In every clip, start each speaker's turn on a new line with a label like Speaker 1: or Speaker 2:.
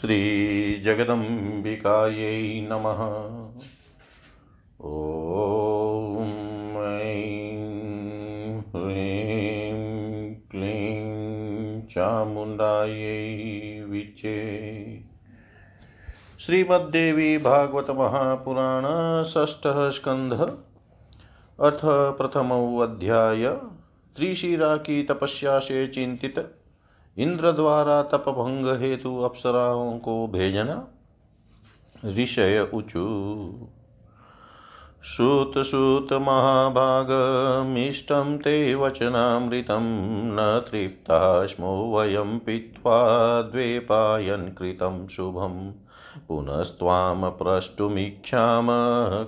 Speaker 1: श्रीजगदम्बिकायै नमः। ॐ ह्रीं क्लीं चामुण्डायै विचे। श्रीमद्देवी भागवत महापुराण षष्ठः स्कन्ध, अथ प्रथमो अध्याय त्रिशिरा की तपस्या से चिंतित इंद्र द्वारा तप भंग हेतु अप्सराओं को भेजना। ऋषय ऊचु श्रुत महाभाग मिष्टम ते वचनामृतं, न तृप्ता स्मो वयं पीत्वा द्वेपायन् कृतं शुभम्। पुनस्त्वां प्रष्टुमीक्षाम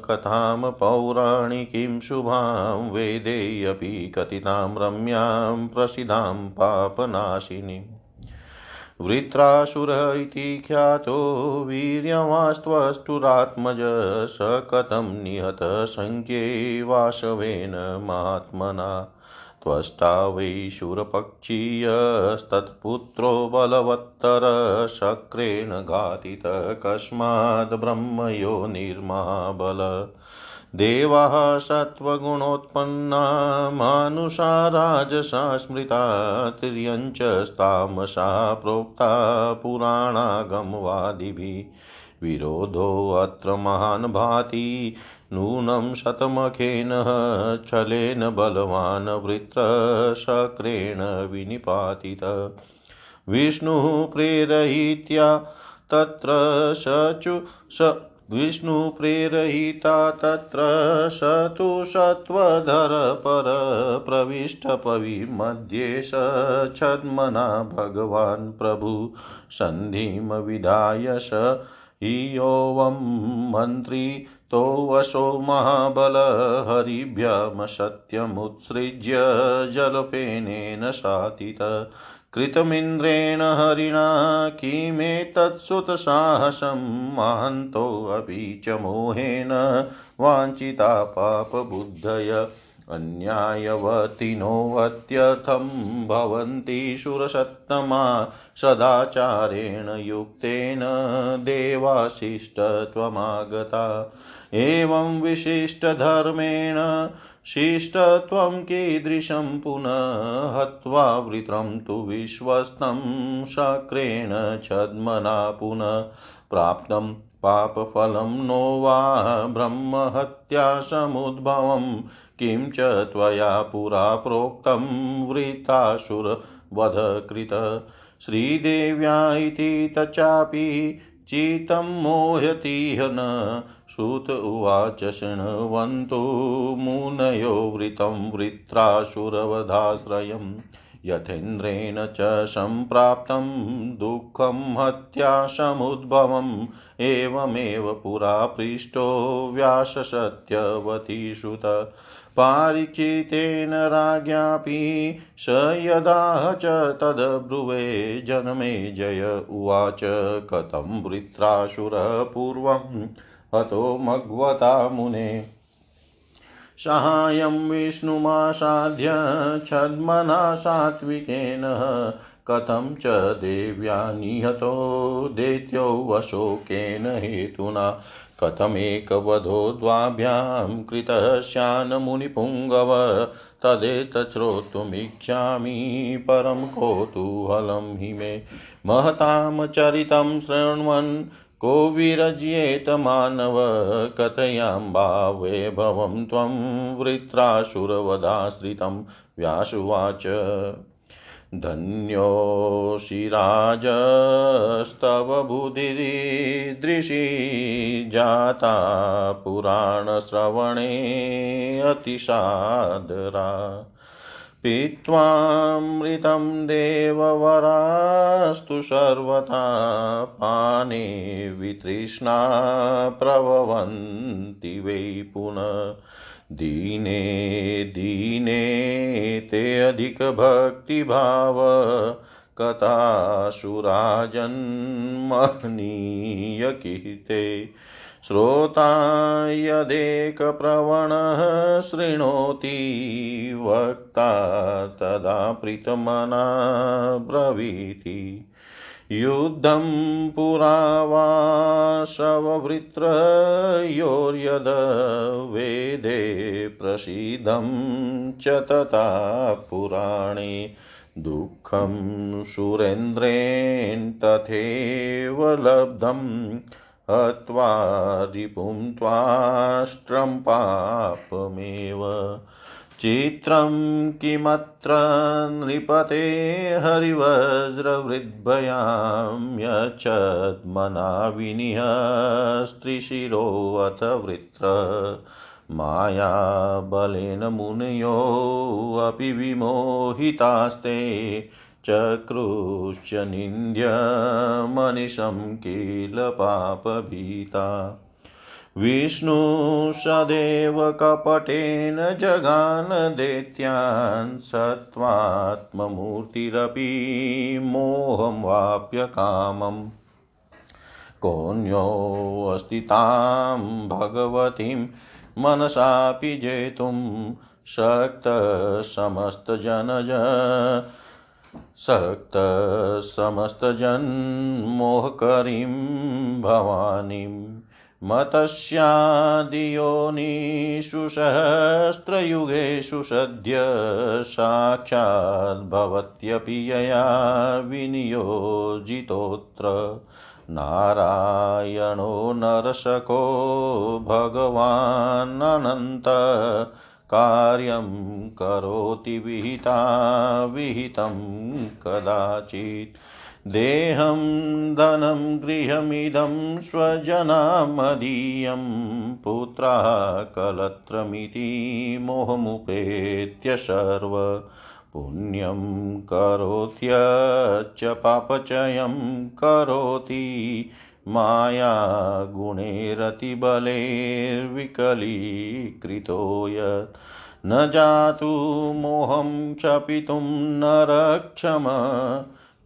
Speaker 1: कथां पौराणिकीं शुभां वेदेऽपि कथितां रम्यां प्रसिद्धां पापनाशिनीम् वृत्रासुर इति ख्यातो वीर्यवास्त्वष्टुरात्मज स कथं निहतसङ्ख्ये वासवेन महात्मना त्वष्टा वै शूरपक्षीयस्तत्पुत्रो बलवत्तर शक्रेण घातित कस्माद् ब्रह्मयो निर्माबल। देवाः सत्त्वगुणोत्पन्ना, मानुषा राजसा स्मृता, तिर्यञ्चस्तामसा प्रोक्ता पुराणागमवादिभिः। विरोधोऽत्र महान् भाति, नूनं शतमखेन छलेन बलवान् वृत्रशक्रेण विनिपातित। विष्णुः प्रेरयित्या तत्र सचु स विष्णुप्रेरयिता तत्र स तु सत्त्वधर परप्रविष्टपविमध्ये स छद्मना भगवान् प्रभु। सन्धिं विधाय स इयोवं मन्त्री तो वशो महाबलहरिभ्यमसत्यमुत्सृज्य जलपेनेन शातित। कृतमिन्द्रेण हरिणा किमेतत्सुतसाहसं महान्तोऽपि च मोहेन वाञ्छिता पापबुद्धय। अन्यायवतिनोऽत्यर्थं भवन्ति सुरसत्तमा सदाचारेण युक्तेन देवाशिष्टत्वमागता। एवं विशिष्टधर्मेण शिष्टत्वं कीदृशं पुनः हत्वा वृत्रं तु विश्वस्तं शक्रेण छद्मना पुनः प्राप्तं पापफलं नो वा ब्रह्महत्यासमुद्भवं। किं च त्वया पुरा प्रोक्तं वृतासुरवधकृत श्रीदेव्या इति तच्चापि चितं मोहतीह न। श्रुत उवाच शृण्वन्तु मुनयो वृतं वृत्रासुरवधाश्रयम्। यथेन्द्रेण च सम्प्राप्तं दुःखं हत्यासमुद्भवम् एवमेव पुरा पृष्टो व्याससत्यवतीसुत पारिचितेन राज्ञापि स यदा च तद्ब्रुवे जनमे जय उवाच कथं वृत्रासुरः पूर्वं हतो मग्वता मुने। साहाय्यं विष्णुमासाद्य छद्मना सात्विकेन कथं च देव्या निहतो दैत्यो वशोकेन हेतुना। कथमेकवधो द्वाभ्यां कृतस्यान्मुनिपुङ्गव तदेतच्छ्रोतुमिच्छामि परं कौतूहलं हि मे। महतां चरितं शृण्वन् को विरज्येत मानव कथयाम्बा वैभवं त्वं वृत्रासुरवधाश्रितं व्यासुवाच। धन्योऽसि राजस्तव बुधिदृशी जाता पुराणश्रवणे अतिसादरा। पीत्वामृतं देववरास्तु सर्वथा पाने वितृष्णा प्रभवन्ति वै पुनः। दीने दीने ते अधिकभक्तिभाव कथासुराजन्महनीयकीर्ते। श्रोता यदेकप्रवणः शृणोति वक्ता तदा प्रीतमना ब्रवीति। युद्धं पुरा वासववृत्रयोर्यद वेदे प्रसीदं च तथा पुराणे दुःखं सुरेन्द्रेण तथैव लब्धम्। हत्वा रिपुं त्वाष्ट्रं पापमेव। चित्रं किमत्र नृपते हरिवज्रवृद्भयां यच्छद्मना विनिह स्त्रिशिरोऽथ वृत्र। मायाबलेन मुनयोऽपि विमोहितास्ते चक्रुश्च निन्द्यमनिशं किल पापभीता। विष्णुसदेव कपटेन जगान दैत्यान् सत्त्वात्ममूर्तिरपि मोहं वाप्य कामम्। कोऽन्योऽस्ति तां भगवतीं मनसापि जेतुं शक्तसमस्तजनज सक्तसमस्तजन्मोहकरीं भवानीं। मतस्यादियोनिषु सहस्रयुगेषु सद्य साक्षाद्भवत्यपि यया विनियोजितोऽत्र। नारायणो नरसको भगवानन्त कार्यं करोति विहिता, विहितं कदाचित्। देहं, धनं, गृहमिदं, स्वजनामदीयं पुत्राः कलत्रमिति मोहमुपेत्य सर्व पुण्यं करोत्यच्च पापचयं करोति। मायागुणैरतिबलैर्विकलीकृतो यत् न जातु मोहं क्षपितुं नरक्षम।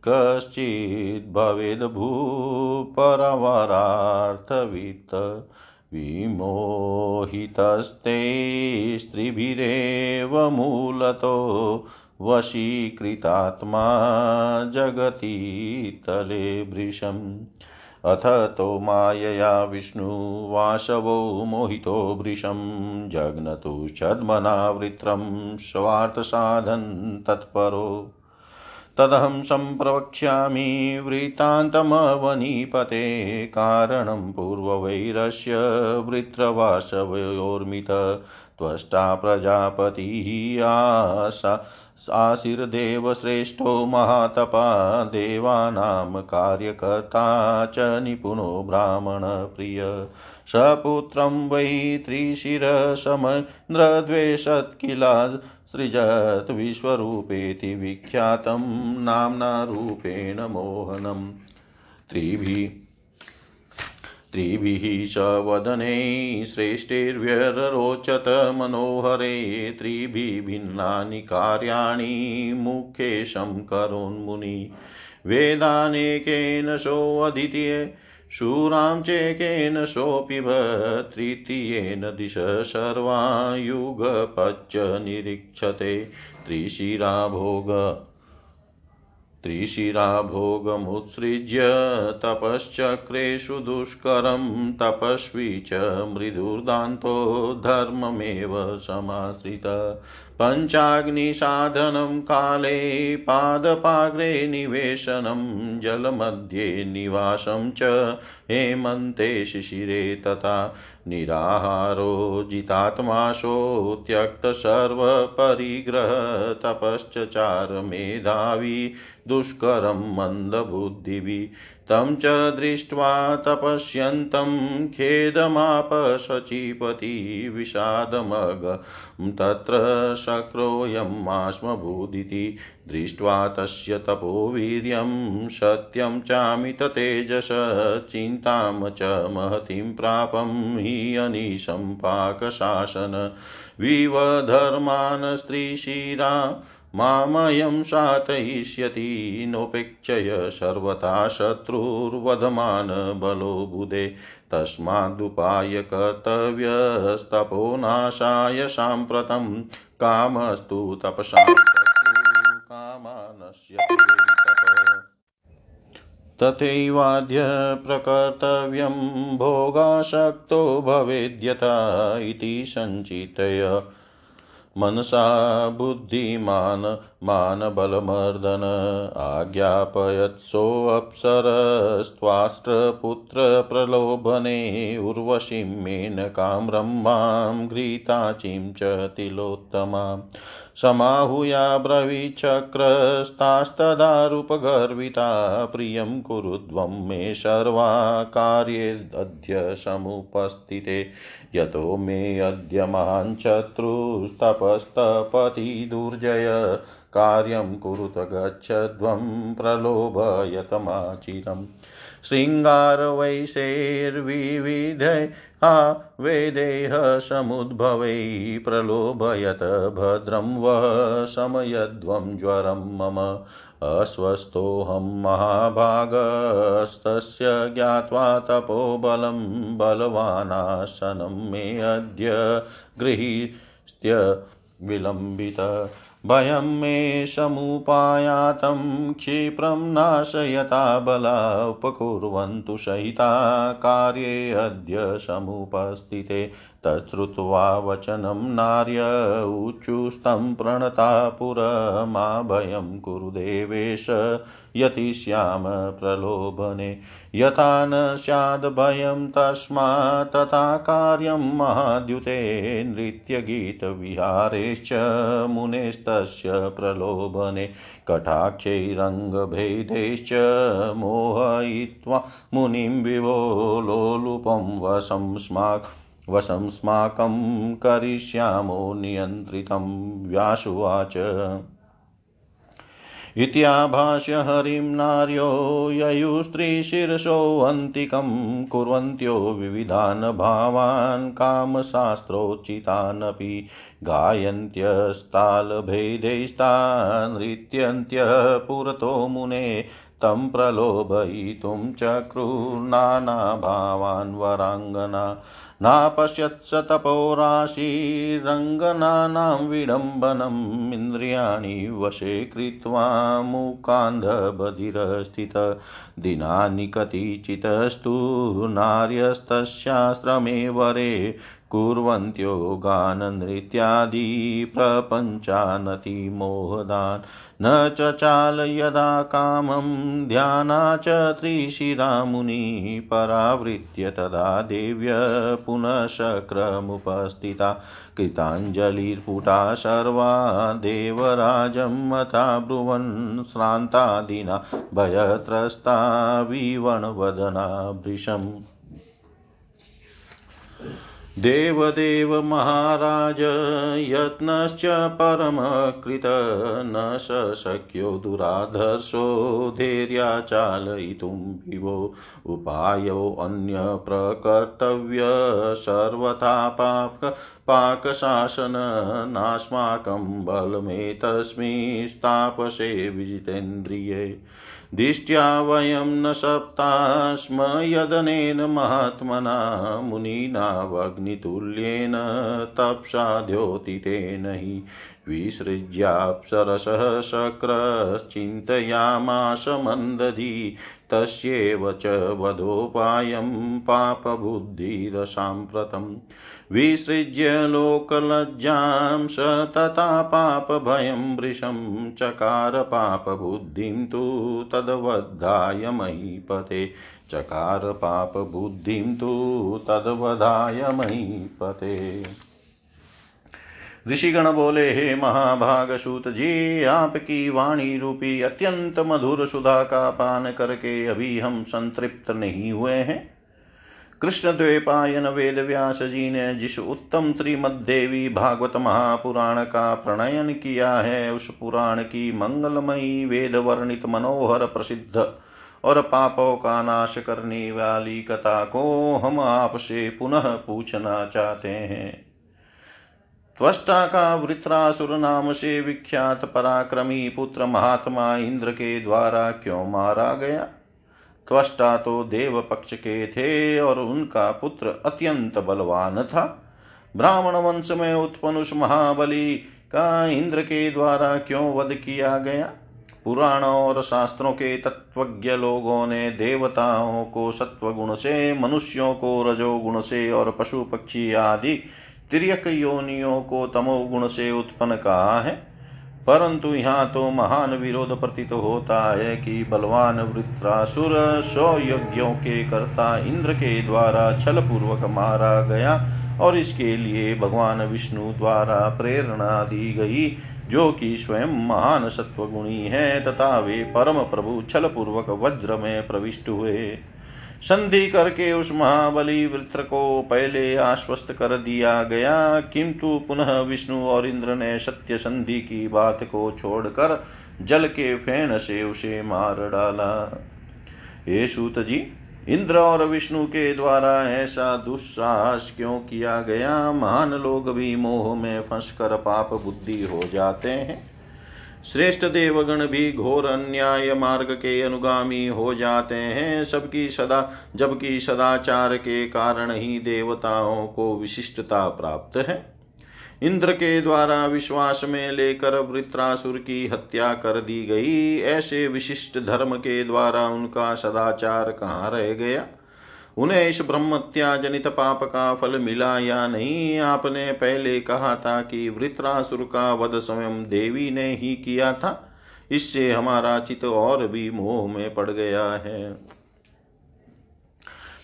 Speaker 1: कश्चिद्भवेद्भूपरवरार्थवित्त विमोहितस्ते स्त्रीभिरेव मूलतो वशीकृतात्मा जगति तले भृशम्। अथ तो मायया विष्णुवासवो मोहितो वृषं जघ्नतुश्चद्मनावृत्रं स्वार्थसाधन् तत्परो। तदहं सम्प्रवक्ष्यामि वृत्तान्तमवनीपते कारणं पूर्ववैरस्य वृत्रवासवयोर्मित, त्वष्टा प्रजापतिः आसा आशीर्देवश्रेष्ठो महातपा देवानां कार्यकर्ता च निपुणो ब्राह्मणप्रिय सपुत्रं वै त्रिशिरसमन्द्रद्वेषत् किला सृजत् विश्वरूपेति विख्यातं नाम्ना रूपेण मोहनम्। त्रिभिः त्रिभिः स वदने श्रेष्ठैर्व्यरोचत मनोहरे, त्रिभिः भिन्नानि कार्याणि मुख्येशं करोन्मुनि। वेदानेकेन सोऽधीत्य शूरां चेकेन सोऽपिब, तृतीयेन दिश सर्वा युगपच्च निरीक्षते त्रिशिरा भोग त्रिशिराभोगमुत्सृज्य तपश्चक्रेषु दुष्करं तपस्वी च मृदुर्दान्तो धर्ममेव समाश्रित। पञ्चाग्निसाधनं काले पादपाग्रे निवेशनं जलमध्ये निवासं च हेमन्ते शिशिरे तथा निराहारो जितात्माशो त्यक्तसर्वपरिग्रह तपश्चचार मेधावी दुष्करं मन्दबुद्धिभिः तं च दृष्ट्वा तपस्यन्तं खेदमाप शचीपति विषादमग तत्र शक्रोऽयमाश्मभूदिति दृष्ट्वा तस्य तपोवीर्यं सत्यं चामिततेजस चिन्तां च महतीं प्रापं हि अनिशं पाकशासन। विवधर्मान् स्त्रीशिरा मामयं शातयिष्यति नोपेक्षय सर्वथा शत्रुर्वधमान बलो बुधे। तस्मादुपाय कर्तव्यस्तपोनाशाय साम्प्रतं, कामस्तु तपसां तथैवाद्य प्रकर्तव्यं भोगाशक्तो भवेद्यथा इति सञ्चितय। मनसा बुद्धिमान्, मानबलमर्दन आज्ञापयत्सोऽप्सरस्त्वाष्ट्रपुत्रप्रलोभने उर्वशीं मेनकां रम्भां घ्रीताचीं च तिलोत्तमाम्। समाहूया ब्रवीचक्रस्तास्तदारूपगर्विता, प्रियं कुरुध्वं मे सर्वा कार्येऽद्य समुपस्थिते। यतो मे अद्य महान् शत्रुस्तपस्तपति दुर्जय, कार्यं कुरुत गच्छध्वं प्रलोभयतमाचिरम्। शृङ्गारवैशैर्विविधया वेदेह समुद्भवै प्रलोभयत भद्रं वः शमयध्वं ज्वरं मम अस्वस्थोऽहं महाभागस्तस्य ज्ञात्वा तपोबलं बलवानासनं मे अद्य गृहीत्य विलम्बित भयं मे समुपायातं क्षिप्रं नाशयता बला उपकुर्वन्तु सहिता कार्ये अद्य समुपस्थिते। तच्छ्रुत्वा वचनं नार्य ऊचुस्तं प्रणता पुरमा भयं कुरु देवेश। यतिष्याम प्रलोभने। यथा न स्याद्भयं तस्मात् तथा कार्यं महाद्युते। नृत्यगीतविहारेश्च मुनेस्तस्य प्रलोभने कटाक्षैरङ्गभेदैश्च मोहयित्वा मुनिं विभो लोलुपं वशं स्माक् वशं स्माकं करिष्यामो नियन्त्रितं व्यासुवाच। इत्याभाष्य हरिं नार्यो ययुस्त्रीशिरसोऽन्तिकं कुर्वन्त्यो विविधान् भावान् कामशास्त्रोचितानपि गायन्त्यस्तालभेदैस्तानृत्यन्त्य पुरतो मुने तं प्रलोभयितुं चक्रुर्नानाभावान् वराङ्गना नापश्यत्स तपोराशिरङ्गनानां विडम्बनम् इन्द्रियाणि वशे कृत्वा मुकान्धबधिरस्थित दिनानि कतिचितस्तु नार्यस्तस्याश्रमे वरे कुर्वन्त्यो गाननृत्यादि प्रपञ्चानतिमोहदान् न च चाल यदा कामं, ध्याना च त्रिशिरा मुनिः परावृत्य तदा देव्य पुनः शक्रमुपस्थिता कृताञ्जलिर्पुटा सर्वा देवराजं मता ब्रुवन् श्रान्तादिना। भयत्रस्ता विवणवदना भृशम् देवदेव महाराज यत्नश्च परमकृत न शक्यो दुराधर्षो धैर्या चालयितुं विभो उपायोऽन्यप्रकर्तव्य सर्वथा पाक पाकशासननास्माकं बलमेतस्मिस्तापसे विजितेन्द्रिये। दिष्ट्या वयं न सप्ता स्म यदनेन महात्मना मुनिनावग्नितुल्येन तप्सा द्योतितेन हि विसृज्याप्सरसः शक्रश्चिन्तयामाश मन्दधी तस्यैव च वधोपायं पापबुद्धिरसाम्प्रतम् विसृज्य लोकलज्जां स तथा पापभयं वृषं चकार पापबुद्धिं तु तद्वद्धाय महीपते चकार पापबुद्धिं तु तद्वधाय महीपते ऋषिगण बोले, हे महाभाग सूत जी आपकी वाणी रूपी अत्यंत मधुर सुधा का पान करके अभी हम संतृप्त नहीं हुए हैं। कृष्ण द्वेपायन वेद व्यास जी ने जिस उत्तम श्रीमद्देवी भागवत महापुराण का प्रणयन किया है, उस पुराण की मंगलमयी वेद वर्णित मनोहर, प्रसिद्ध और पापों का नाश करने वाली कथा को हम आपसे पुनः पूछना चाहते हैं। त्वष्टा का वृत्रासुर नाम से विख्यात पराक्रमी पुत्र महात्मा इंद्र के द्वारा क्यों मारा गया? त्वष्टा तो देव पक्ष के थे और उनका पुत्र अत्यंत बलवान था। ब्राह्मण वंश में उत्पन्न उस महाबली का इंद्र के द्वारा क्यों वध किया गया? पुराणों और शास्त्रों के तत्वज्ञ लोगों ने देवताओं को सत्व गुण से, मनुष्यों को रजोगुण से, और पशु पक्षी आदि तिरक योनियों को तमोगुण से उत्पन्न कहा है। परंतु यहाँ तो महान विरोध प्रतीत होता है कि बलवान वृत्रासुर सौ यज्ञों के कर्ता इंद्र के द्वारा छल पूर्वक मारा गया और इसके लिए भगवान विष्णु द्वारा प्रेरणा दी गई, जो कि स्वयं महान सत्वगुणी है, तथा वे परम प्रभु छल पूर्वक वज्र में प्रविष्ट हुए। संधि करके उस महाबली वृत्र को पहले आश्वस्त कर दिया गया। किंतु पुनः विष्णु और इंद्र ने सत्य संधि की बात को छोड़कर जल के फेन से उसे मार डाला। ये सूत जी, इंद्र और विष्णु के द्वारा ऐसा दुस्साहस क्यों किया गया? महान लोग भी मोह में फंसकर पाप बुद्धि हो जाते हैं। श्रेष्ठ देवगण भी घोर अन्याय मार्ग के अनुगामी हो जाते हैं। सबकी सदा, जबकि सदाचार के कारण ही देवताओं को विशिष्टता प्राप्त है। इंद्र के द्वारा विश्वास में लेकर वृत्रासुर की हत्या कर दी गई। ऐसे विशिष्ट धर्म के द्वारा उनका सदाचार कहाँ रह गया? उन्हें इस ब्रह्मत्या जनित पाप का फल मिला या नहीं? आपने पहले कहा था कि वृत्रासुर का वध स्वयं देवी ने ही किया था। इससे हमारा चित और भी मोह में पड़ गया है।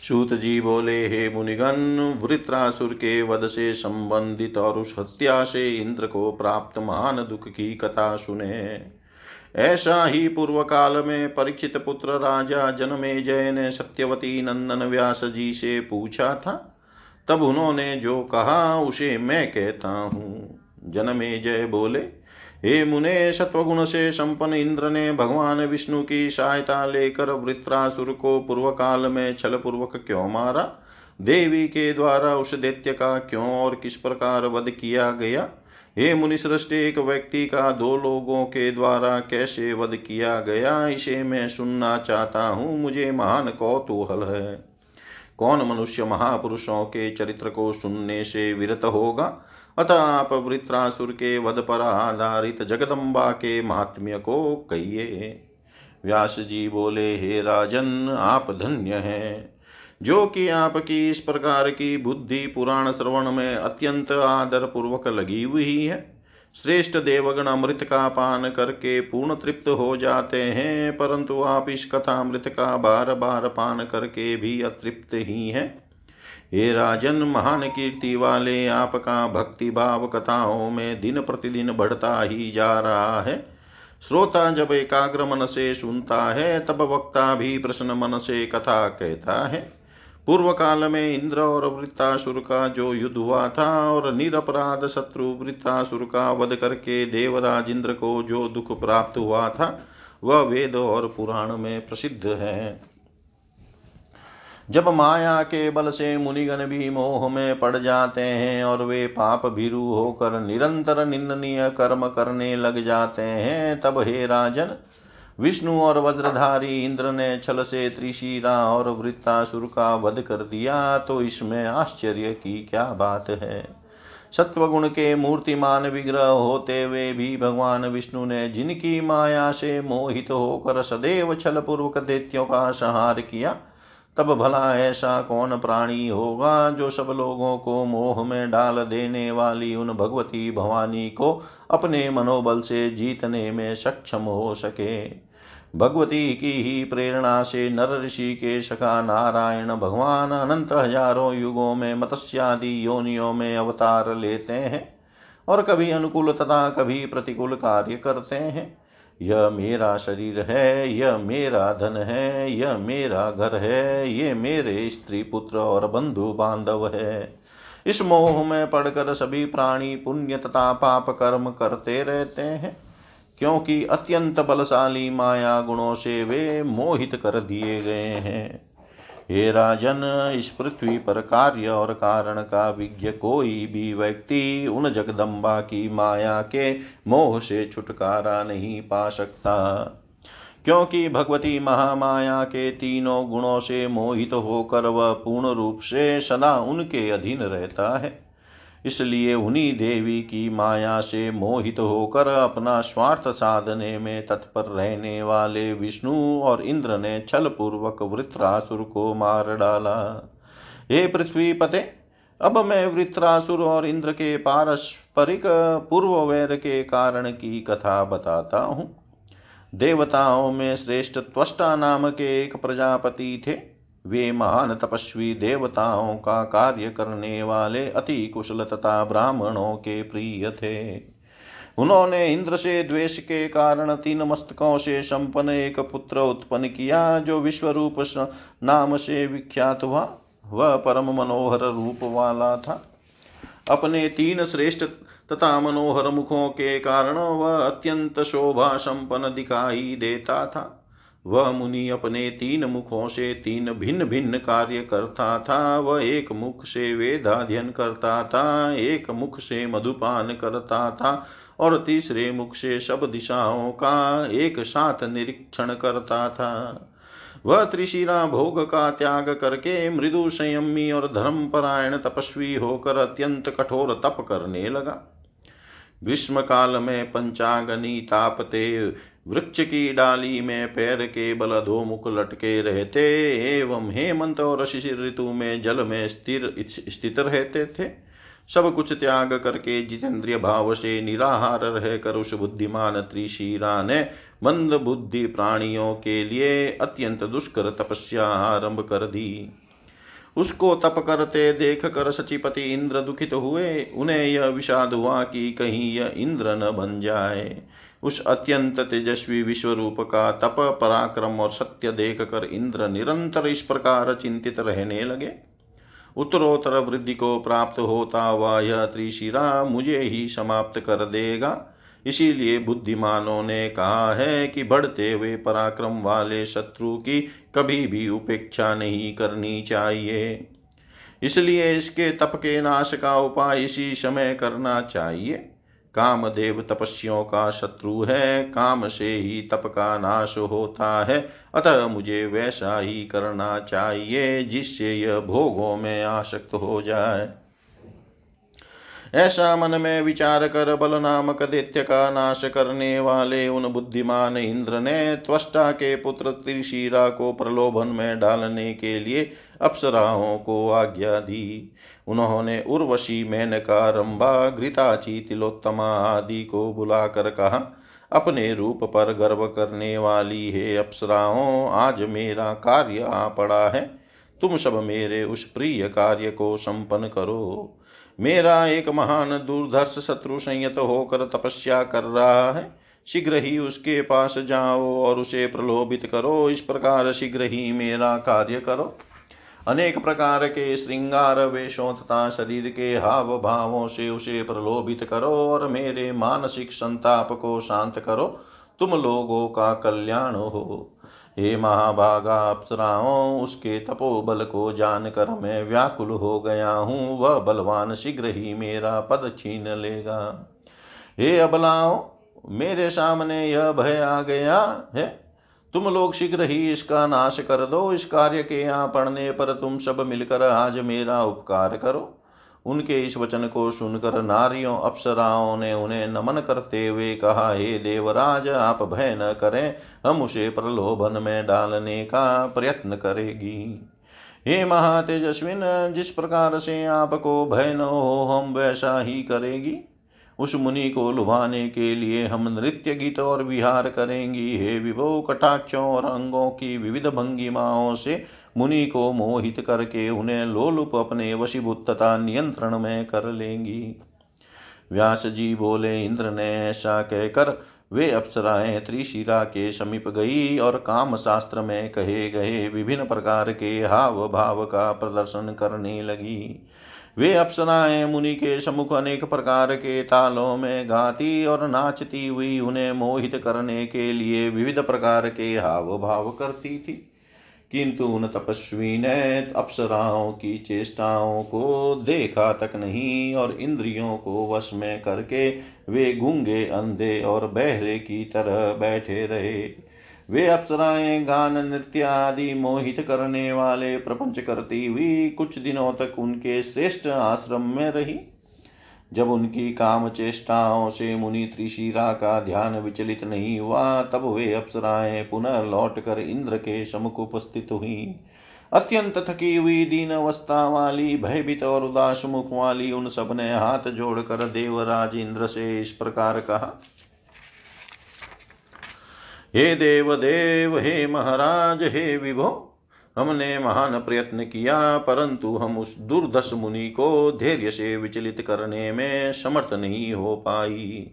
Speaker 1: सूत जी बोले, हे मुनिगन वृत्रासुर के वध से संबंधित और उस हत्या से इंद्र को प्राप्त महान दुख की कथा सुने। ऐसा ही पूर्व काल में परीक्षित पुत्र राजा जनमे जय ने सत्यवती नंदन व्यास जी से पूछा था। तब उन्होंने जो कहा, उसे मैं कहता हूँ। जनमे जय बोले, हे मुने, सत्वगुण से संपन्न इंद्र ने भगवान विष्णु की सहायता लेकर वृत्रासुर को पूर्व काल में छल पूर्वक क्यों मारा? देवी के द्वारा उस दैत्य का क्यों और किस प्रकार वध किया गया? हे मुनिश्रेष्ठ एक व्यक्ति का दो लोगों के द्वारा कैसे वध किया गया, इसे मैं सुनना चाहता हूँ, मुझे महान कौतूहल है। कौन मनुष्य महापुरुषों के चरित्र को सुनने से विरत होगा? अतः आप वृत्रासुर के वध पर आधारित जगदम्बा के महात्म्य को कहिए। व्यास जी बोले, हे राजन, आप धन्य हैं। जो कि आपकी इस प्रकार की बुद्धि पुराण श्रवण में अत्यंत आदर पूर्वक लगी हुई है श्रेष्ठ देवगण अमृत का पान करके पूर्ण तृप्त हो जाते हैं, परंतु आप इस कथा अमृत का बार बार पान करके भी अतृप्त ही हैं। हे राजन, महान कीर्ति वाले, आपका भक्ति भाव कथाओं में दिन प्रतिदिन बढ़ता ही जा रहा है। श्रोता जब एकाग्र मन से सुनता है, तब वक्ता भी प्रश्न मन से कथा कहता है। पूर्व काल में इंद्र और वृत्तासुर का जो युद्ध हुआ था और निरपराध शत्रु वृत्तासुर का वध करके देवराज इंद्र को जो दुख प्राप्त हुआ था, वह वेद और पुराण में प्रसिद्ध है। जब माया के बल से मुनिगण भी मोह में पड़ जाते हैं और वे पाप भीरु होकर निरंतर निंदनीय कर्म करने लग जाते हैं, तब हे राजन विष्णु और वज्रधारी इंद्र ने छल से त्रिशिरा और वृत्तासुर का वध कर दिया तो इसमें आश्चर्य की क्या बात है। सत्वगुण के मूर्तिमान विग्रह होते हुए भी भगवान विष्णु ने जिनकी माया से मोहित होकर सदैव छल पूर्वक दैत्यों का संहार किया तब भला ऐसा कौन प्राणी होगा जो सब लोगों को मोह में डाल देने वाली उन भगवती भवानी को अपने मनोबल से जीतने में सक्षम हो सके? भगवती की ही प्रेरणा से नर ऋषि के सखा नारायण भगवान अनंत हज़ारों युगों में मत्स्यादि योनियों में अवतार लेते हैं और कभी अनुकूल तथा कभी प्रतिकूल कार्य करते हैं। यह मेरा शरीर है, यह मेरा धन है, यह मेरा घर है, ये मेरे स्त्री पुत्र और बंधु बांधव है। इस मोह में पड़कर सभी प्राणी पुण्य तथा पाप कर्म करते रहते हैं, क्योंकि अत्यंत बलशाली माया गुणों से वे मोहित कर दिए गए हैं। हे राजन, इस पृथ्वी पर कार्य और कारण का विज्ञ कोई भी व्यक्ति उन जगदम्बा की माया के मोह से छुटकारा नहीं पा सकता। क्योंकि भगवती महामाया के तीनों गुणों से मोहित होकर वह पूर्ण रूप से सदा उनके अधीन रहता है। इसलिए उन्हीं देवी की माया से मोहित होकर अपना स्वार्थ साधने में तत्पर रहने वाले विष्णु और इंद्र ने छल पूर्वक वृत्रासुर को मार डाला। हे पृथ्वी पते, अब मैं वृत्रासुर और इंद्र के पारस्परिक पूर्व वैर के कारण की कथा बताता हूँ। देवताओं में श्रेष्ठ त्वष्टा नाम के एक प्रजापति थे। वे महान तपस्वी देवताओं का कार्य करने वाले अति कुशल तथा ब्राह्मणों के प्रिय थे। उन्होंने इंद्र से द्वेष के कारण तीन मस्तकों से संपन्न एक पुत्र उत्पन्न किया, जो विश्व रूप नाम से विख्यात हुआ। वह परम मनोहर रूप वाला था। अपने तीन श्रेष्ठ तथा मनोहर मुखों के कारण वह अत्यंत शोभा संपन्न दिखाई देता था। वह मुनि अपने तीन मुखों से तीन भिन्न भिन्न कार्य करता था। वह एक मुख से वेदाध्ययन करता था, एक मुख से मधुपान करता था और तीसरे मुख से सब दिशाओं का एक साथ निरीक्षण करता था। वह त्रिशिरा भोग का त्याग करके मृदु संयमी और धर्मपरायण तपस्वी होकर अत्यंत कठोर तप करने लगा। ग्रीष्म काल में पंचागनी तापते, वृक्ष की डाली में पैर के बल दो मुख लटके रहते, एवं हेमंत और शिशिर ऋतु में जल में स्थिर, स्थित रहते थे। सब कुछ त्याग करके जितेंद्रिय भाव से निराहार रहकर उस बुद्धिमान त्रिशीरा ने मंद बुद्धि प्राणियों के लिए अत्यंत दुष्कर तपस्या आरंभ कर दी। उसको तप करते, देख कर सचिपति इंद्र दुखित हुए। उन्हें यह विषाद हुआ कि कहीं यह इंद्र न बन जाए। उस अत्यंत तेजस्वी विश्व रूप का तप, पराक्रम और सत्य देख कर इंद्र निरंतर इस प्रकार चिंतित रहने लगे। उत्तरोत्तर वृद्धि को प्राप्त होता हुआ यह त्रिशिरा मुझे ही समाप्त कर देगा। इसीलिए बुद्धिमानों ने कहा है कि बढ़ते हुए पराक्रम वाले शत्रु की कभी भी उपेक्षा नहीं करनी चाहिए। इसलिए इसके तप के नाश का उपाय इसी समय करना चाहिए। कामदेव तपस्वियों का शत्रु है, काम से ही तप का नाश होता है। अतः मुझे वैसा ही करना चाहिए, जिससे यह भोगों में आसक्त हो जाए। ऐसा मन में विचार कर बल नामक दैत्य का नाश करने वाले उन बुद्धिमान इंद्र ने त्वष्टा के पुत्र त्रिशीरा को प्रलोभन में डालने के लिए अप्सराओं को आज्ञा दी। उन्होंने उर्वशी, मेनका रंभा घृताची, तिलोत्तमा आदि को बुलाकर कहा, अपने रूप पर गर्व करने वाली हे अप्सराओं, आज मेरा कार्य आ पड़ा है। तुम सब मेरे उस प्रिय कार्य को संपन्न करो। मेरा एक महान दुर्धर्ष शत्रु संयत होकर तपस्या कर रहा है। शीघ्र ही उसके पास जाओ और उसे प्रलोभित करो। इस प्रकार शीघ्र ही मेरा कार्य करो। अनेक प्रकार के श्रृंगार वेशों तथा शरीर के हाव भावों से उसे प्रलोभित करो और मेरे मानसिक संताप को शांत करो। तुम लोगों का कल्याण हो। हे महाभागा अप्सराओं उसके तपोबल को जानकर मैं व्याकुल हो गया हूँ। वह बलवान शीघ्र ही मेरा पद छीन लेगा। हे अबलाओं, मेरे सामने यह भय आ गया है। तुम लोग शीघ्र ही इसका नाश कर दो। इस कार्य के यहाँ पढ़ने पर तुम सब मिलकर आज मेरा उपकार करो। उनके इस वचन को सुनकर नारियों अप्सराओं ने उन्हें नमन करते हुए कहा, हे देवराज, आप भय न करें, हम उसे प्रलोभन में डालने का प्रयत्न करेगी। हे महातेजस्विन, जिस प्रकार से आपको भय न हो, हम वैसा ही करेगी। उस मुनि को लुभाने के लिए हम नृत्य गीत और विहार करेंगी। हे विभो कटाक्षों और अंगों की विविध भंगिमाओं से मुनि को मोहित करके उन्हें लोलुप अपने वशीभूत तथा नियंत्रण में कर लेंगी। व्यास जी बोले, इंद्र ने ऐसा कहकर वे अप्सराएँ त्रिशिरा के समीप गई और काम शास्त्र में कहे गए विभिन्न प्रकार के हाव भाव का प्रदर्शन करने लगी। वे अप्सराएँ मुनि के समुख अनेक प्रकार के तालों में गाती और नाचती हुई उन्हें मोहित करने के लिए विविध प्रकार के हाव भाव करती थी। किंतु उन तपस्वी ने अप्सराओं की चेष्टाओं को देखा तक नहीं और इंद्रियों को वश में करके वे गूँगे, अंधे और बहरे की तरह बैठे रहे। वे अप्सराएँ, गान, नृत्य आदि मोहित करने वाले प्रपंच करती हुई कुछ दिनों तक उनके श्रेष्ठ आश्रम में रही। जब उनकी काम चेष्टाओं से मुनि त्रिशिरा का ध्यान विचलित नहीं हुआ, तब वे अप्सराएँ पुनः लौट कर इंद्र के समुख उपस्थित हुई। अत्यंत थकी हुई दीन अवस्था वाली, भयभीत और उदास मुख वाली उन सबने हाथ जोड़कर देवराज इंद्र से इस प्रकार कहा हे देव देव हे महाराज, हे विभो, हमने महान प्रयत्न किया, परंतु हम उस दुर्दश मुनि को धैर्य से विचलित करने में समर्थ नहीं हो पाई।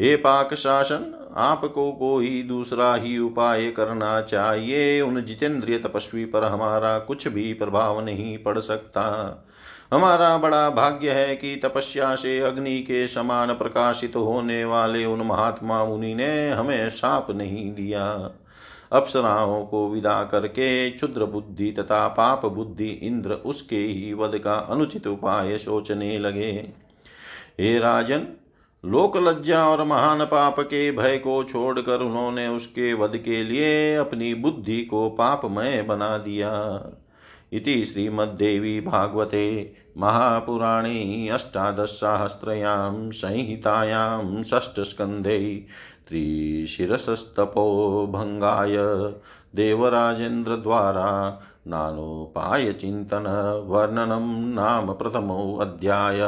Speaker 1: हे पाक शासन, आपको कोई दूसरा ही उपाय करना चाहिए। उन जितेंद्रिय तपस्वी पर हमारा कुछ भी प्रभाव नहीं पड़ सकता। हमारा बड़ा भाग्य है कि तपस्या से अग्नि के समान प्रकाशित होने वाले उन महात्मा मुनि ने हमें साप नहीं दिया। अप्सराओं को विदा करके क्षुद्र बुद्धि तथा पाप बुद्धि इंद्र उसके ही वध का अनुचित उपाय सोचने लगे। हे राजन लोक लज्जा और महान पाप के भय को छोड़कर उन्होंने उसके वध के लिए अपनी बुद्धि को पापमय बना दिया। इति श्रीमद्देवी भागवते महापुराणे अष्टादशसाहस्रयां संहितायां षष्ठस्कन्धे त्रिशिरसस्तपो भङ्गाय देवराजेन्द्रद्वारा नानोपायचिन्तनवर्णनं नाम प्रथमोऽध्याय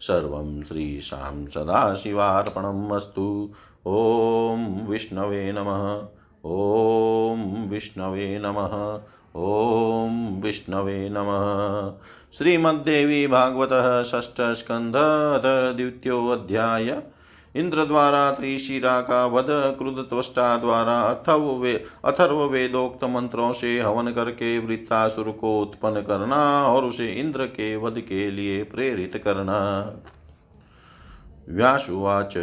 Speaker 1: सर्वं श्रीशां सदाशिवार्पणम् अस्तु। ॐ विष्णवे नमः। ॐ विष्णवे नमः। ॐ विष्णवे नमः। श्रीमद्देवी भागवतः षष्ठस्कन्ध द्वितीयोऽध्याय। इंद्र द्वारा त्रिशिरा का वध क्रुद, त्वष्टा द्वारा, अथर्व अथर्व वेदोक्त मंत्रों से हवन करके वृत्तासुर को उत्पन्न करना और उसे इंद्र के वध के लिए प्रेरित करना। व्यासुवाच।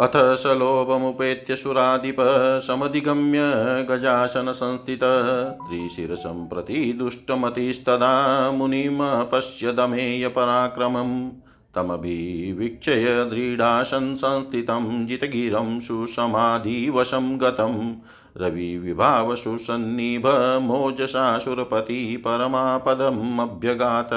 Speaker 1: अथ स लोभमुपेत्य सुराधिप समधिगम्य गजासनसंस्थित। त्रिशिरसं प्रति दुष्टमतिस्तदा मुनिमपश्य दमेयपराक्रमम्। तमभिवीक्षय दृढासन् संस्थितं जितगिरं सुसमाधिवशं गतं। रविविभावसुसन्निभमोजसासुरपति परमापदमभ्यगात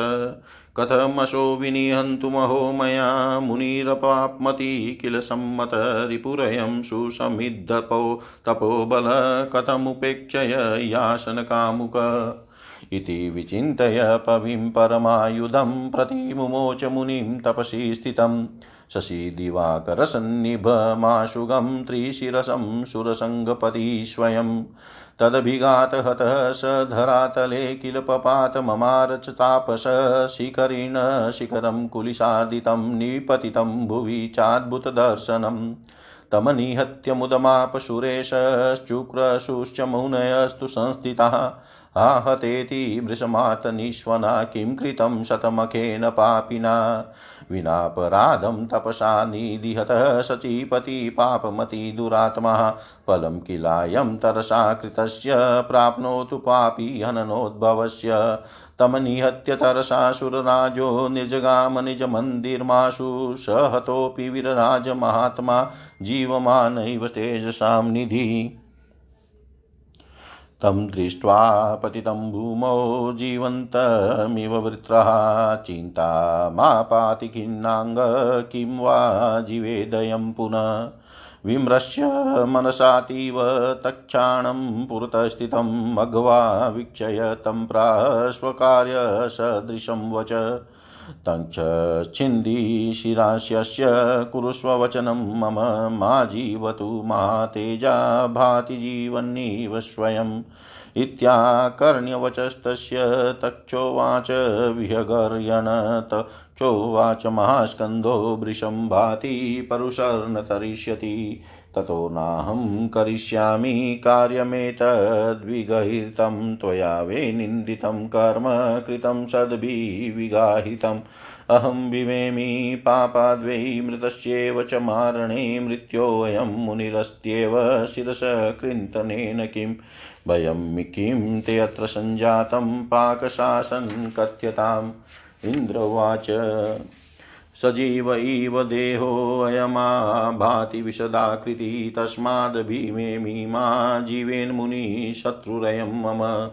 Speaker 1: कथमशो विनिहन्तुमहो मया मुनिरपाप्मति किल सम्मत रिपुरयं सुसमिद्धपो तपोबल कथमुपेक्षय यासनकामुक इति विचिन्तय पविं परमायुधं प्रति मुमोच मुनिं तपसि स्थितं। शशिदिवाकरसन्निभमाशुगं त्रिशिरसं सुरसङ्गपति स्वयं तदभिघातहतः स धरातले किल पपात ममारचतापस शिखरिण शिखरं कुलिशार्दितं निपतितं भुवि चाद्भुतदर्शनम् तमनिहत्य मुदमाप सुरेशश्चुक्रशुश्च मुनयस्तु संस्थिताः। आहतेति वृषमातनिष्वना किं कृतं शतमखेन पापिना। विनापराधं तपसा निदिहतः सचीपति पापमति दुरात्मा। फलं किलायं तरसा कृतस्य, प्राप्नोतु पापी हननोद्भवस्य। तमनिहत्य तरसासुरराजो निर्जगाम निजमन्दिर्माशु, स हतोऽपि विरराजमात्मा जीवमानैव तेजसां निधि। तं दृष्ट्वा पतितं भूमौ जीवन्तमिव वृत्रः। चिन्ता मा पाति खिन्नाङ्ग किं वा जीवेदयं पुनः। विमृश्य मनसातीव तक्षाणं पुरतस्थितं मघवा वीक्षय तं प्रास्वकार्यसदृशं वच। तञ्छिन्दिशिरास्यस्य कुरुष्व वचनं मम मा जीवतु मा तेजा भाति जीवन्निव स्वयम् इत्याकर्ण्यवचस्तस्य तक्षोवाच विहगर्यण तक्षोवाच महास्कन्धो वृषं भाति परुशर्न तरिष्यति ततो नाहं करिष्यामि कार्यमेतद्विगहितं, त्वया वे निन्दितं, कर्म कृतं, सद्भिविगाहितम्। अहं विवेमि पापाद्वै मृतस्येव च मारणे मृत्योऽयं मुनिरस्त्येव शिरसकृन्तनेन किं भयं किं ते अत्र सञ्जातं पाकशासन् कथ्यताम् इन्द्रवाच सजीव इव देहोऽयमा भाति विशदाकृति तस्माद् भीमेमि मा जीवेन्मुनि शत्रुरयं मम।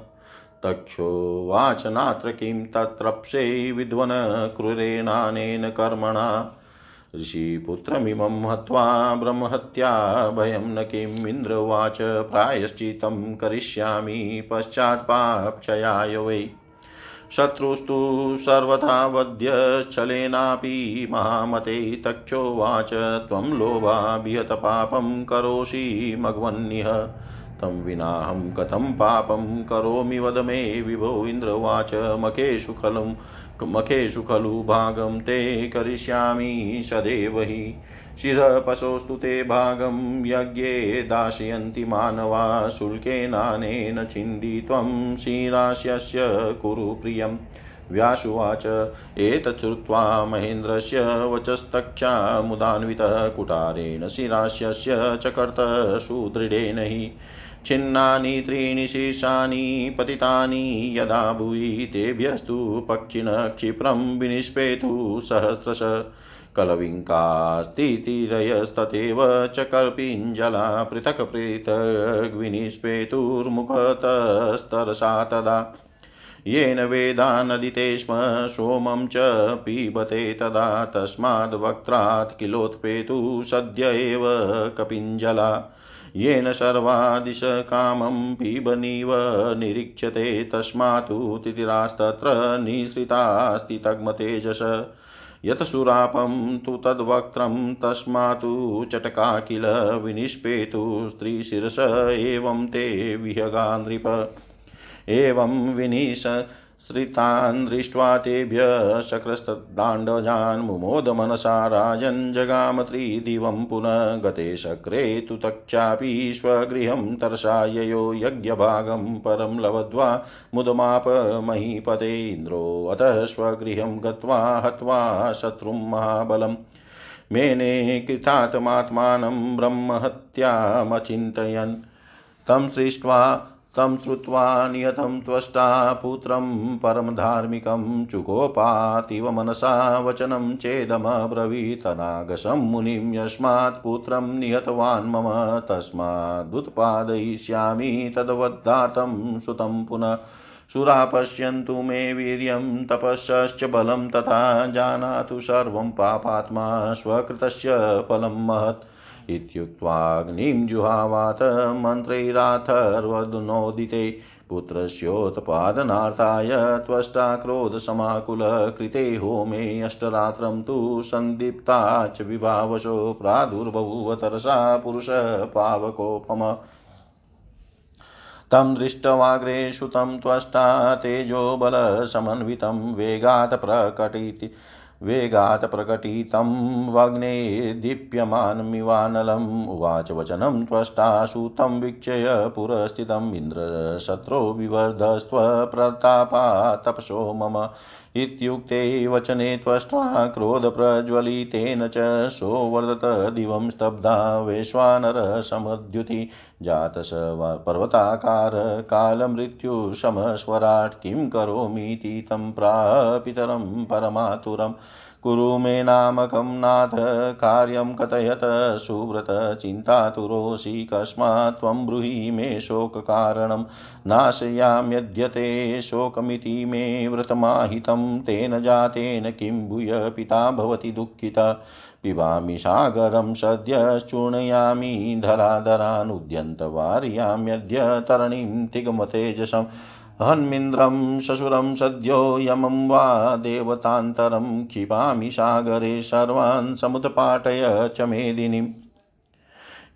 Speaker 1: तक्षोवाच नात्र किं तत्रप्से विद्वन क्रूरेणानेन कर्मणा। ऋषिपुत्रमिमं हत्वा ब्रह्महत्या भयं न किम् इन्द्र उवाच प्रायश्चित्तं करिष्यामि पश्चात्पाक्षयाय वै। शत्रुस्तु सर्वथा वध्यश्चलेनापि महामते तक्षोवाच त्वं लोभाभिहतपापं करोषि मघवन्निह। तं विनाहं कथं पापं करोमि वद मे विभो इन्द्रवाच मखेषु खलु मखेषु खलु भागं ते करिष्यामि सदैव हि। शिरपशोस्तु ते भागं यज्ञे दाशयन्ति मानवा शुल्केनानेन छिन्दी त्वं शिरास्यस्य कुरु प्रियम्। व्यासुवाच, एतत् श्रुत्वा महेन्द्रस्य वचस्तक्षा मुदान्वितः कुटारेण शिरास्यस्य चकर्त सुदृढेन हि छिन्नानि, त्रीणि शीर्षानि पतितानि यदा भुवि तेभ्यस्तु पक्षिण क्षिप्रं विनिष्पेतु सहस्रश। कलविङ्कास्तितिरयस्तथैव च कल्पिञ्जला पृथक् पृथग् विनिष्पेतुर्मुखतस्तरसा तदा येन वेदानदिते स्म सोमं च पीबते तदा, तस्माद् वक्त्रात् किलोत्पेतु सद्य एव कपिञ्जला। येन सर्वादिशकामं पिबनीव निरीक्ष्यते तस्मात्तु तितिरास्तत्र निःसृतास्ति तग्मतेजस यत् सुरापं तु तद्वक्त्रं तस्मात्तु चटका किल विनिष्पेतु स्त्रीशिरस एवं ते विहगा नृप एवं विनिश श्रितान् दृष्ट्वा तेभ्यः शक्रस्तदाण्डजान् मुमोदमनसा राजन् जगाम त्रिदिवं पुनः गते शक्रे तु तक्षापि स्वगृहं तरसाययो यज्ञभागं परं लब्ध्वा मुदमाप महीपते इन्द्रोऽतः स्वगृहं गत्वा हत्वा शत्रुं महाबलम् मेने कृतात्मात्मानं ब्रह्महत्यामचिन्तयन्। तं सृष्ट्वा तं श्रुत्वा नियतं त्वष्टा पुत्रं परमधार्मिकं चुकोपातिव मनसा वचनं चेदमब्रवीतनागसं मुनिं यस्मात् पुत्रं निहतवान् मम तस्मादुत्पादयिष्यामि तद्वद्धातं सुतं पुनः सुरा पश्यन्तु मे वीर्यं तपस्श्च बलं तथा जानातु सर्वं पापात्मा स्वकृतस्य फलं महत् इत्युक्त्वाग्निं जुहावात मन्त्रैराथर्वदनोदिते पुत्रस्योत्पादनार्थाय त्वष्टा क्रोधसमाकुलः कृते होमे अष्टरात्रं तु सन्दीप्ता च विभावशो प्रादुर्बभूव तरसा पुरुषः पावकोपम। तं दृष्टवाग्रे सुतं त्वष्टा तेजोबलसमन्वितं वेगात् प्रकटिति। वेगात् प्रकटितं वग्ने दीप्यमानमिवानलम्। उवाच वचनं त्वष्टाशुतं वीक्षय पुरस्थितम्। इन्द्रशत्रो विवर्धस्त्वप्रतापा तपसो मम इत्युक्ते वचने त्वष्ट्वा क्रोधप्रज्वलितेन च सोवर्धत दिवं स्तब्धा वैश्वानरसमद्युति जातस पर्वताकार कालमृत्युसमस्वराट् किं करोमीति तं प्रापितरं परमातुरम् कुरु मे नामकं नाथ कार्यं कथयत, सुव्रत चिन्तातुरोऽसि कस्मात् त्वं ब्रूहि मे शोककारणं। नाशयाम्यद्यते शोकमिति मे व्रतमाहितं, तेन जातेन किं भूय पिता भवति दुःखिता। पिबामि सागरं सद्यश्चूर्णयामि धराधरानुद्यन्तवार्याम्यद्य तरणिं तिगमतेजसम् हन्मिन्द्रं शशुरं सद्यो यमं वा देवतान्तरं क्षिपामि सागरे सर्वान् समुत्पाटय च मेदिनीम्।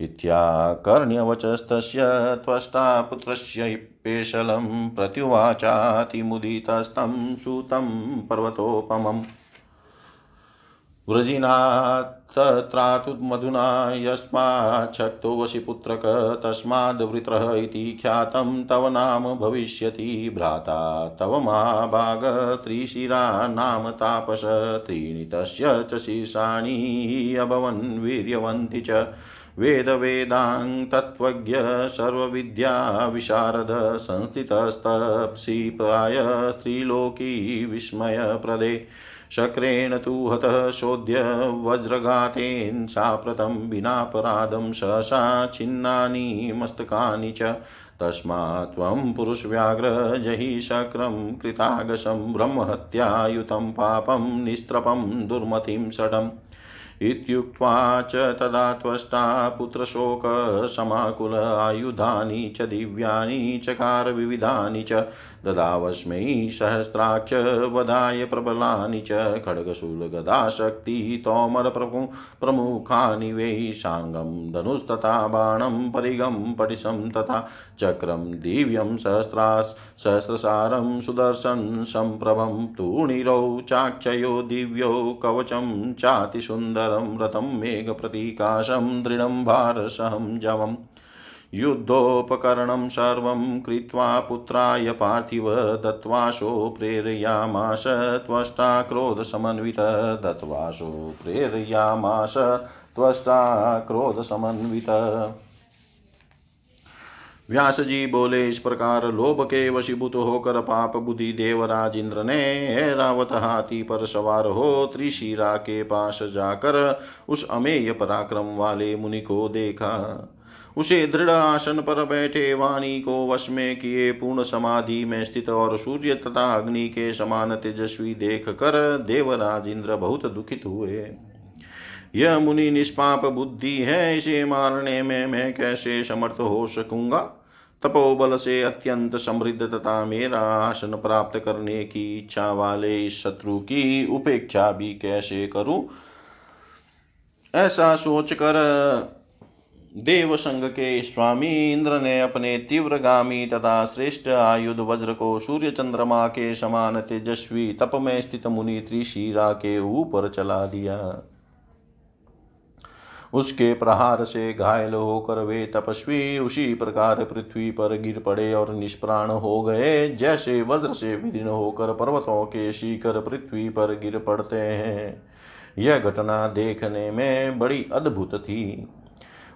Speaker 1: इत्याकर्ण्यवचस्तस्य त्वष्टा पुत्रस्य पेशलं प्रत्युवाचातिमुदितस्तं सूतं पर्वतोपमम्। वृजिनात्तत्रातु मधुना यस्माच्छक्तोऽसि पुत्रक तस्माद्वृत्रः इति ख्यातं तव नाम भविष्यति भ्राता तव महाभाग त्रिशिरा नाम तापस त्रीणि तस्य च शीर्षाणि अभवन् वीर्यवन्ति च वेदवेदाङ्तत्त्वज्ञ सर्वविद्या विशारद संस्थितस्तप्सि प्राय स्त्रीलोकी विस्मयप्रदे शक्रेण तु हतः शोध्य वज्रघातेन साप्रतं विनापराधं सहसा छिन्नानि मस्तकानि च। तस्मात् त्वं पुरुषव्याघ्र जहि शक्रं कृतागशं ब्रह्महत्यायुतं पापं निस्त्रपं दुर्मतिं षडम् इत्युक्त्वा च तदा त्वष्टा पुत्रशोकसमाकुल आयुधानि च दिव्यानि चकार च ददावस्मै सहस्राक्ष वधाय प्रबलानि च, खड्गशूलगदाशक्ति तोमरप्रभु प्रमुखानि वै। साङ्गं धनुस्तथा बाणं परिगं पटिशं तथा चक्रं दिव्यं सहस्रा सहस्रसारं सुदर्शन सम्प्रभं तूणिरौ चाक्षयो दिव्यौ कवचं चातिसुन्दरं रथं मेघप्रतीकाशं दृढं भारसहं जवम्। युद्धोपकरणं सर्वं कृत्वा पुत्राय पार्थिव दत्वाशो प्रेरयामास त्वष्टा क्रोधसमन्वित दत्वाशो प्रेरयामास त्वष्टा क्रोधसमन्वित व्यास जी बोले, इस प्रकार लोभ के वशीभूत होकर पाप बुद्धि देवराज इंद्र ने रावत हाथी पर सवार हो त्रिशिरा के पास जाकर उस अमेय पराक्रम वाले मुनि को देखा। उसे दृढ़ आसन पर बैठे वाणी को वश में किए पूर्ण समाधि में स्थित और सूर्य तथा अग्नि के समान तेजस्वी देख कर देवराज इंद्र बहुत दुखित हुए। यह मुनि निष्पाप बुद्धि है, इसे मारने में मैं कैसे समर्थ हो सकूँगा? तपोबल से अत्यंत समृद्ध तथा मेरा आसन प्राप्त करने की इच्छा वाले इस शत्रु की उपेक्षा भी कैसे करूँ? ऐसा सोचकर देव संघ के स्वामी इंद्र ने अपने तीव्रगामी तथा श्रेष्ठ आयुध वज्र को सूर्य चंद्रमा के समान तेजस्वी तप में स्थित मुनि त्रिशीरा के ऊपर चला दिया। उसके प्रहार से घायल होकर वे तपस्वी उसी प्रकार पृथ्वी पर गिर पड़े और निष्प्राण हो गए। जैसे वज्र से विदीर्ण होकर पर्वतों के शिखर पृथ्वी पर गिर पड़ते हैं। यह घटना देखने में बड़ी अद्भुत थी।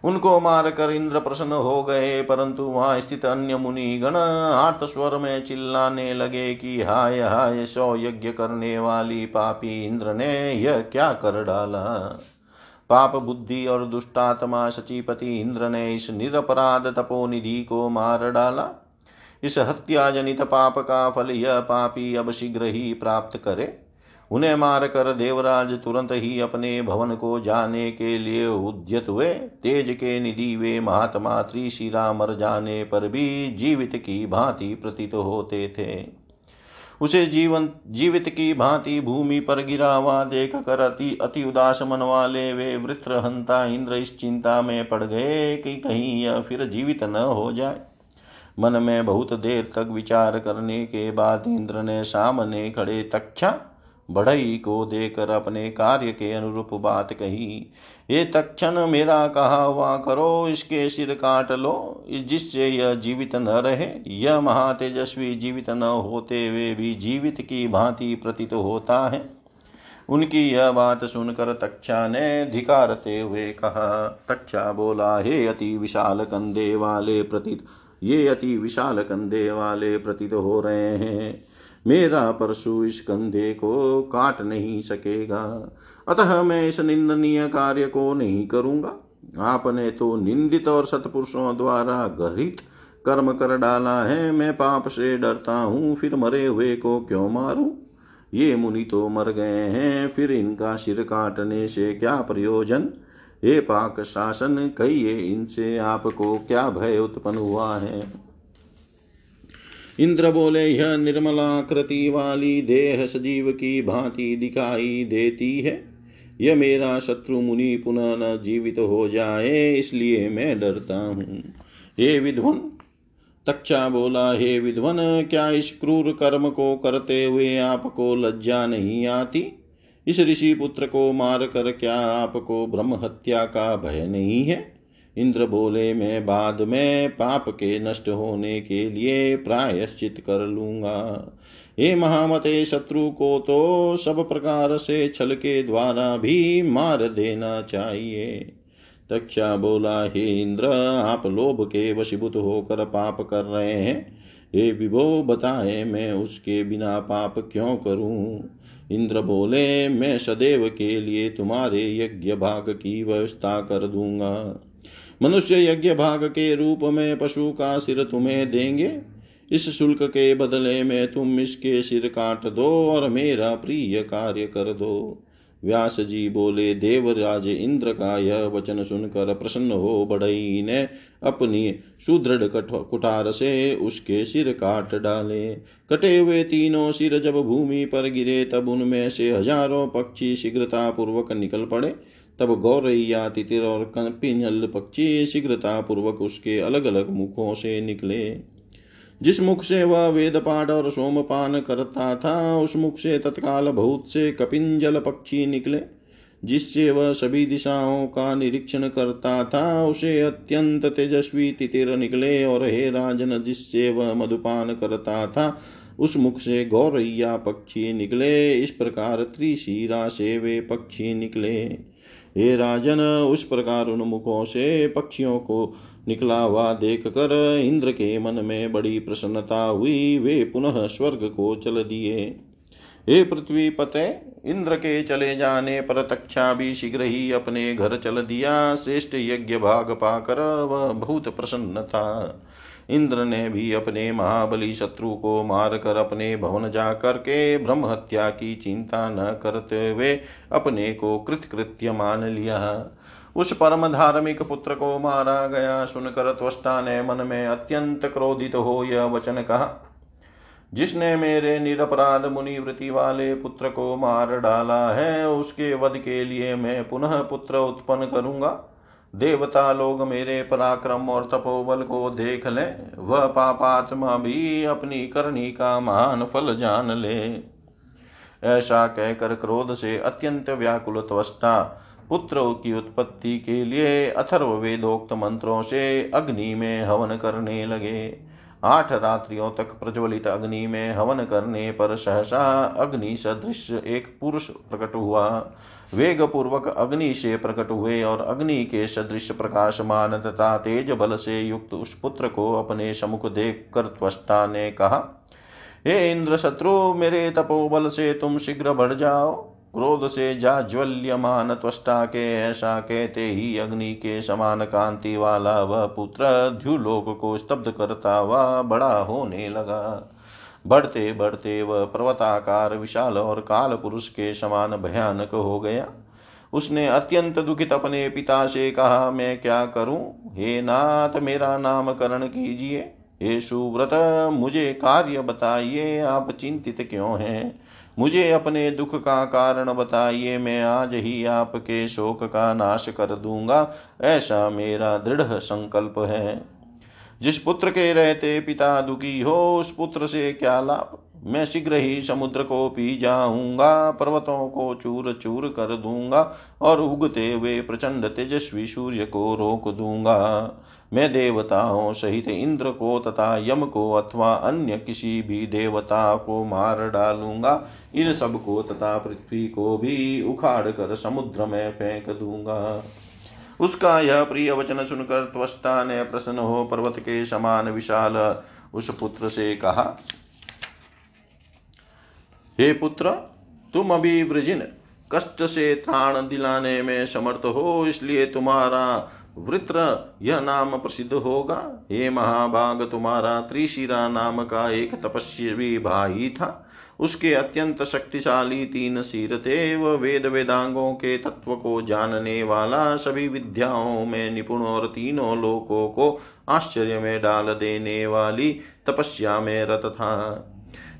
Speaker 1: उनको मारकर इंद्र प्रसन्न हो गए, परंतु वहाँ स्थित अन्य मुनि गण आर्त स्वर में चिल्लाने लगे कि हाय हाय सौ यज्ञ करने वाली पापी इंद्र ने यह क्या कर डाला? पाप बुद्धि और दुष्टात्मा सचिपति इंद्र ने इस निरपराध तपोनिधि को मार डाला। इस हत्या जनित पाप का फल यह पापी अब शीघ्र ही प्राप्त करे। उन्हें मारकर देवराज तुरंत ही अपने भवन को जाने के लिए उद्यत हुए। तेज के निधि वे महात्मा त्रिशिरा मर जाने पर भी जीवित की भांति प्रतीत होते थे। उसे जीवन, जीवित की भांति भूमि पर गिरा हुआ देख कर अति अति उदास मन वाले वे वृत्र हंता इंद्र इस चिंता में पड़ गए कि कहीं यह फिर जीवित न हो जाए। मन में बहुत देर तक विचार करने के बाद इंद्र ने सामने खड़े तक्षा बढ़ई को देकर अपने कार्य के अनुरूप बात कही। ये तक्षण मेरा कहा हुआ करो, इसके सिर काट लो। जिससे यह जीवित न रहे, यह महातेजस्वी जीवित न होते हुए भी जीवित की भांति प्रतीत होता है। उनकी यह बात सुनकर तक्षा ने धिकारते हुए कहा, तक्षा बोला, हे अति विशाल कंधे वाले प्रतीत, ये अति विशाल कंधे वाले प्रतीत हो रहे हैं। मेरा परशु इस कंधे को काट नहीं सकेगा। अतः मैं इस निंदनीय कार्य को नहीं करूँगा। आपने तो निंदित और सतपुरुषों द्वारा गरित कर्म कर डाला है। मैं पाप से डरता हूँ, फिर मरे हुए को क्यों मारूं? ये मुनि तो मर गए हैं, फिर इनका सिर काटने से क्या प्रयोजन? हे पाक शासन, कहिए इनसे आपको क्या भय उत्पन्न हुआ है? इंद्र बोले, यह निर्मलाकृति वाली देह सजीव की भांति दिखाई देती है। यह मेरा शत्रु मुनि पुनः न जीवित हो जाए, इसलिए मैं डरता हूँ। हे विध्वन तक्षा बोला, हे विध्वन क्या इस क्रूर कर्म को करते हुए आपको लज्जा नहीं आती? इस ऋषि पुत्र को मार कर क्या आपको ब्रह्म हत्या का भय नहीं है? इंद्र बोले, मैं बाद में पाप के नष्ट होने के लिए प्रायश्चित कर लूँगा। हे महामते, शत्रु को तो सब प्रकार से छल के द्वारा भी मार देना चाहिए। तक्षा बोला, हे इंद्र, आप लोभ के वशीभूत होकर पाप कर रहे हैं। हे विभो, बताए मैं उसके बिना पाप क्यों करूँ? इंद्र बोले, मैं सदैव के लिए तुम्हारे यज्ञ भाग की व्यवस्था कर दूँगा। मनुष्य यज्ञ भाग के रूप में पशु का सिर तुम्हें देंगे। इस शुल्क के बदले में तुम इसके सिर काट दो और मेरा प्रिय कार्य कर दो। व्यास जी बोले, देवराज इंद्र का यह वचन सुनकर प्रसन्न हो बढ़ई ने अपनी सुदृढ़ कुठार से उसके सिर काट डाले। कटे हुए तीनों सिर जब भूमि पर गिरे, तब उनमें से हज़ारों पक्षी शीघ्रता पूर्वक निकल पड़े। तब गौरैया तितिर और पिंजल पक्षी शीघ्रता पूर्वक उसके अलग अलग मुखों से निकले। जिस मुख से वह वेद पाठ और सोमपान करता था, उस मुख से तत्काल बहुत से कपिंजल पक्षी निकले, जिससे वह सभी दिशाओं का निरीक्षण करता था। उसे अत्यंत तेजस्वी तितिर निकले और हे राजन, जिससे वह मधुपान करता था, उस मुख से गौरैया पक्षी निकले। इस प्रकार त्रिशिरा से वे पक्षी निकले। हे राजन, उस प्रकार उन मुखों से पक्षियों को निकला हुआ देख कर इंद्र के मन में बड़ी प्रसन्नता हुई। वे पुनः स्वर्ग को चल दिए। हे पृथ्वी पते, इंद्र के चले जाने पर तक्षा भी शीघ्र ही अपने घर चल दिया। श्रेष्ठ यज्ञ भाग पाकर वह बहुत प्रसन्न था। इंद्र ने भी अपने महाबली शत्रु को मार कर अपने भवन जा के ब्रह्म हत्या की चिंता न करते हुए अपने को कृतकृत्य मान लिया। उस परम धार्मिक पुत्र को मारा गया सुनकर त्वष्टा ने मन में अत्यंत क्रोधित हो यह वचन कहा। जिसने मेरे निरपराध मुनिवृत्ति वाले पुत्र को मार डाला है, उसके वध के लिए मैं पुनः पुत्र उत्पन्न करूँगा। देवता लोग मेरे पराक्रम और तपोबल को देख ले। वह पापात्मा भी अपनी करनी का महान फल जान ले। ऐसा कहकर क्रोध से अत्यंत व्याकुल त्वष्टा पुत्र की उत्पत्ति के लिए अथर्व वेदोक्त मंत्रों से अग्नि में हवन करने लगे। आठ रात्रियों तक प्रज्वलित अग्नि में हवन करने पर सहसा अग्नि सदृश एक पुरुष प्रकट हुआ। वेग पूर्वक अग्नि से प्रकट हुए और अग्नि के सदृश प्रकाशमान तथा तेज बल से युक्त उस पुत्र को अपने समुख देख कर त्वष्टा ने कहा, हे इंद्र शत्रु मेरे तपोबल से तुम शीघ्र बढ़ जाओ। क्रोध से जाज्वल्यमान त्वष्टा के ऐसा कहते ही अग्नि के समान कांति वाला वह पुत्र ध्युलोक को स्तब्ध करता हुआ बड़ा होने लगा। बढ़ते बढ़ते वह पर्वताकार विशाल और काल पुरुष के समान भयानक हो गया। उसने अत्यंत दुखित अपने पिता से कहा, मैं क्या करूँ? हे नाथ, मेरा नामकरण कीजिए। हे सुव्रत, मुझे कार्य बताइए, आप चिंतित क्यों हैं? मुझे अपने दुख का कारण बताइए, मैं आज ही आपके शोक का नाश कर दूँगा। ऐसा मेरा दृढ़ संकल्प है। जिस पुत्र के रहते पिता दुखी हो, उस पुत्र से क्या लाभ? मैं शीघ्र ही समुद्र को पी जाऊँगा, पर्वतों को चूर चूर कर दूँगा और उगते हुए प्रचंड तेजस्वी सूर्य को रोक दूँगा। मैं देवताओं सहित इंद्र को तथा यम को अथवा अन्य किसी भी देवता को मार डालूँगा। इन सबको तथा पृथ्वी को भी उखाड़ कर समुद्र में फेंक दूँगा। उसका यह प्रिय वचन सुनकर त्वष्टा ने प्रसन्न हो पर्वत के समान विशाल उस पुत्र से कहा, हे पुत्र, तुम अभी वृजिन, कष्ट से त्राण दिलाने में समर्थ हो, इसलिए तुम्हारा वृत्र यह नाम प्रसिद्ध होगा। हे महाभाग, तुम्हारा त्रिशिरा नाम का एक तपस्वी भाई था। उसके अत्यंत शक्तिशाली तीन सिर थे। वह वेद वेदांगों के तत्व को जानने वाला सभी विद्याओं में निपुण और तीनों लोकों को आश्चर्य में डाल देने वाली तपस्या में रत था।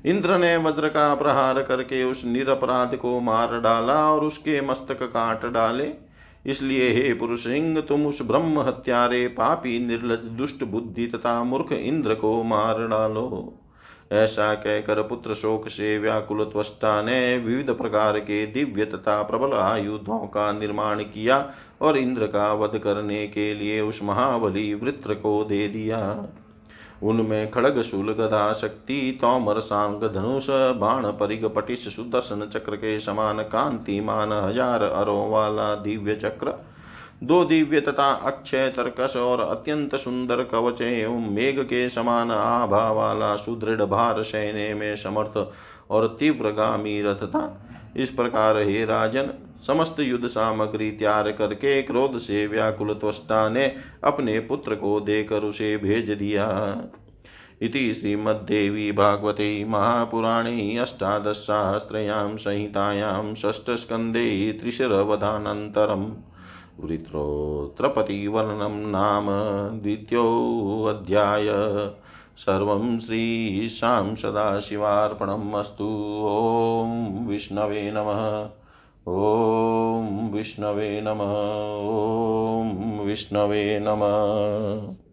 Speaker 1: इंद्र ने वज्र का प्रहार करके उस निरपराध को मार डाला और उसके मस्तक काट डाले। इसलिए हे पुरुष सिंह तुम उस ब्रह्म हत्यारे पापी, निर्लज, दुष्ट बुद्धि तथा मूर्ख इंद्र को मार डालो। ऐसा कहकर पुत्र शोक से व्याकुल त्वष्टा ने विविध प्रकार के दिव्य तथा प्रबल आयुधों का निर्माण किया और इंद्र का वध करने के लिए उस महाबली वृत्र को दे दिया। उनमें खड़ग शूल गदा शक्ति तोमर, सांग, धनुष, बाण परिग पटिश, सुदर्शन चक्र के समान कांतिमान, हज़ार अरों वाला दिव्य चक्र दो दिव्य तथा अक्षय चरकस और अत्यंत सुंदर कवच एवं मेघ के समान आभा वाला सुदृढ़ भार सैने में समर्थ और तीव्रगामी रथ था। इस प्रकार हे राजन, समस्त युद्ध सामग्री त्याग करके क्रोध से व्याकुल त्वष्टा ने अपने पुत्र को देकर उसे भेज दिया। इति श्रीमद्देवी भागवते महापुराणे अष्टादशसहस्रयां संहितायां षष्ठस्कन्धे त्रिशरवधानन्तरम्। वृत्रोत्रपतिवर्णनं नाम द्वितीयोऽध्याय। सर्वं श्रीशां सदाशिवार्पणम् अस्तु। ॐ विष्णवे नमः। ॐ विष्णवे नमः। ॐ विष्णवे नमः।